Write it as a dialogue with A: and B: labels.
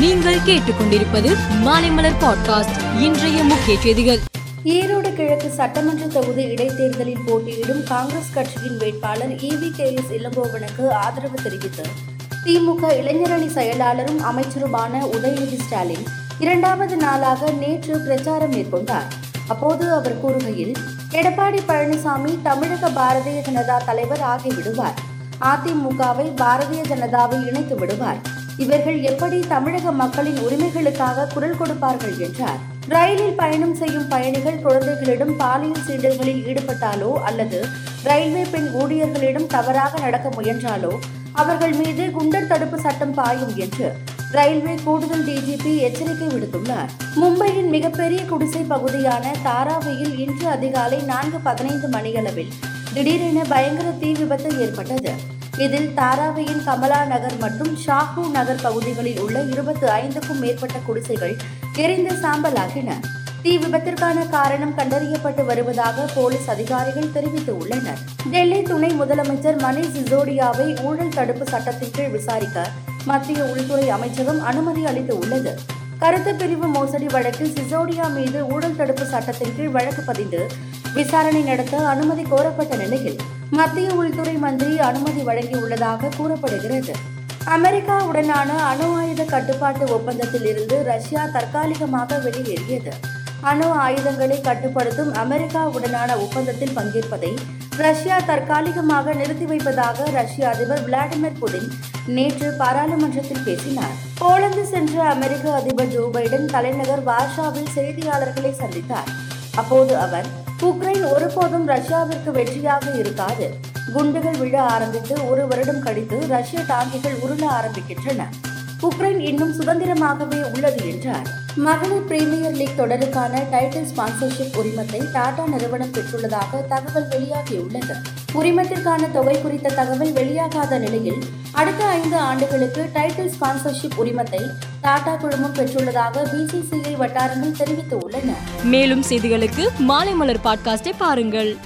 A: நீங்கள் கேட்டுக்கொண்டிருப்பது மாலைமலர் பாட்காஸ்ட் இன்றைய முக்கிய செய்திகள்.
B: ஈரோடு கிழக்கு சட்டமன்ற தொகுதி இடைத்தேர்தலில் போட்டியிடும் காங்கிரஸ் கட்சியின் வேட்பாளர் இவி கே எஸ் இளங்கோவனுக்கு ஆதரவு தெரிவித்து. திமுக இளைஞரணி செயலாளரும் அமைச்சருமான உதயநிதி ஸ்டாலின் இரண்டாவது நாளாக நேற்று பிரச்சாரம் மேற்கொண்டார். அப்போது அவர் கூறுகையில் எடப்பாடி பழனிசாமி தமிழக பாரதிய ஜனதா தலைவர் ஆகிவிடுவார். அதிமுகவை பாரதிய ஜனதாவை இணைத்து விடுவார். இவர்கள் எப்படி தமிழக மக்களின் உரிமைகளுக்காக குரல் கொடுப்பார்கள் என்றார். ரயிலில் பயணம் செய்யும் பயணிகள் குழந்தைகளிடம் பாலியல் சீண்டல்களில் ஈடுபட்டாலோ அல்லது ரயில்வே பெண் ஊழியர்களிடம் தவறாக நடக்க முயன்றாலோ அவர்கள் மீது குண்டர் தடுப்பு சட்டம் பாயும் என்று ரயில்வே கூடுதல் டிஜிபி எச்சரிக்கை விடுத்துள்ளார். மும்பையின் மிகப்பெரிய குடிசை பகுதியான தாராவியில் இன்று அதிகாலை நான்கு பதினைந்து மணியளவில் திடீரென பயங்கர தீ விபத்து ஏற்பட்டது. இதில் தாராவியின் கமலா நகர் மற்றும் ஷாஹூ நகர் பகுதிகளில் உள்ள இருபத்தி ஐந்துக்கும் மேற்பட்ட குடிசைகள் எரிந்து சாம்பலாகின. தீ விபத்திற்கான காரணம் கண்டறியப்பட்டு வருவதாக போலீஸ் அதிகாரிகள் தெரிவித்துள்ளனர். டெல்லி துணை முதலமைச்சர் மணீஷ் சிசோடியாவை ஊழல் தடுப்பு சட்டத்தின் கீழ் விசாரிக்க மத்திய உள்துறை அமைச்சகம் அனுமதி அளித்து உள்ளது கருத்து பிரிவு மோசடி வழக்கில் சிசோடியா மீது ஊழல் தடுப்பு சட்டத்தின் கீழ் வழக்கு பதிந்து விசாரணை நடத்த அனுமதி கோரப்பட்ட நிலையில் மத்திய உள்துறை மந்திரி அனுமதி வழங்கியுள்ளதாக கூறப்படுகிறது. அமெரிக்காவுடனான அணு ஆயுத கட்டுப்பாட்டு ஒப்பந்தத்தில் இருந்து ரஷ்யா தற்காலிகமாக வெளியேறியது. அணு ஆயுதங்களை கட்டுப்படுத்தும் அமெரிக்காவுடனான ஒப்பந்தத்தில் பங்கேற்பதை ரஷ்யா தற்காலிகமாக நிறுத்தி வைப்பதாக ரஷ்ய அதிபர் விளாடிமிர் புதின் நேற்று பாராளுமன்றத்தில் பேசினார். போலந்து சென்ற அமெரிக்க அதிபர் ஜோ பைடன் தலைநகர் வார்ஷாவில் செய்தியாளர்களை சந்தித்தார். அப்போது அவர் உக்ரைன் ஒருபோதும் ரஷ்யாவிற்கு வெற்றியாக இருக்காது. குண்டுகள் விழ ஆரம்பித்து ஒரு வருடம் கழித்து ரஷ்ய டாங்கிகள் உருள ஆரம்பிக்கின்றன. உக்ரைன் இன்னும் சுதந்திரமாகவே உள்ளது என்றார். மகளிர் பிரீமியர் லீக் தொடருக்கான டைட்டில் ஸ்பான்சர்ஷிப் உரிமத்தை டாடா நிறுவனம் பெற்றுள்ளதாக தகவல் வெளியாகியுள்ளது. உரிமத்திற்கான தொகை குறித்த தகவல் வெளியாகாத நிலையில் அடுத்த ஐந்து ஆண்டுகளுக்கு டைட்டில் ஸ்பான்சர்ஷிப் உரிமத்தை டாடா குழுமம் பெற்றுள்ளதாக பிசிசிஐ வட்டாரங்கள் தெரிவித்துள்ளன.
A: மேலும் செய்திகளுக்கு மாலைமலர் பாட்காஸ்டை பாருங்கள்.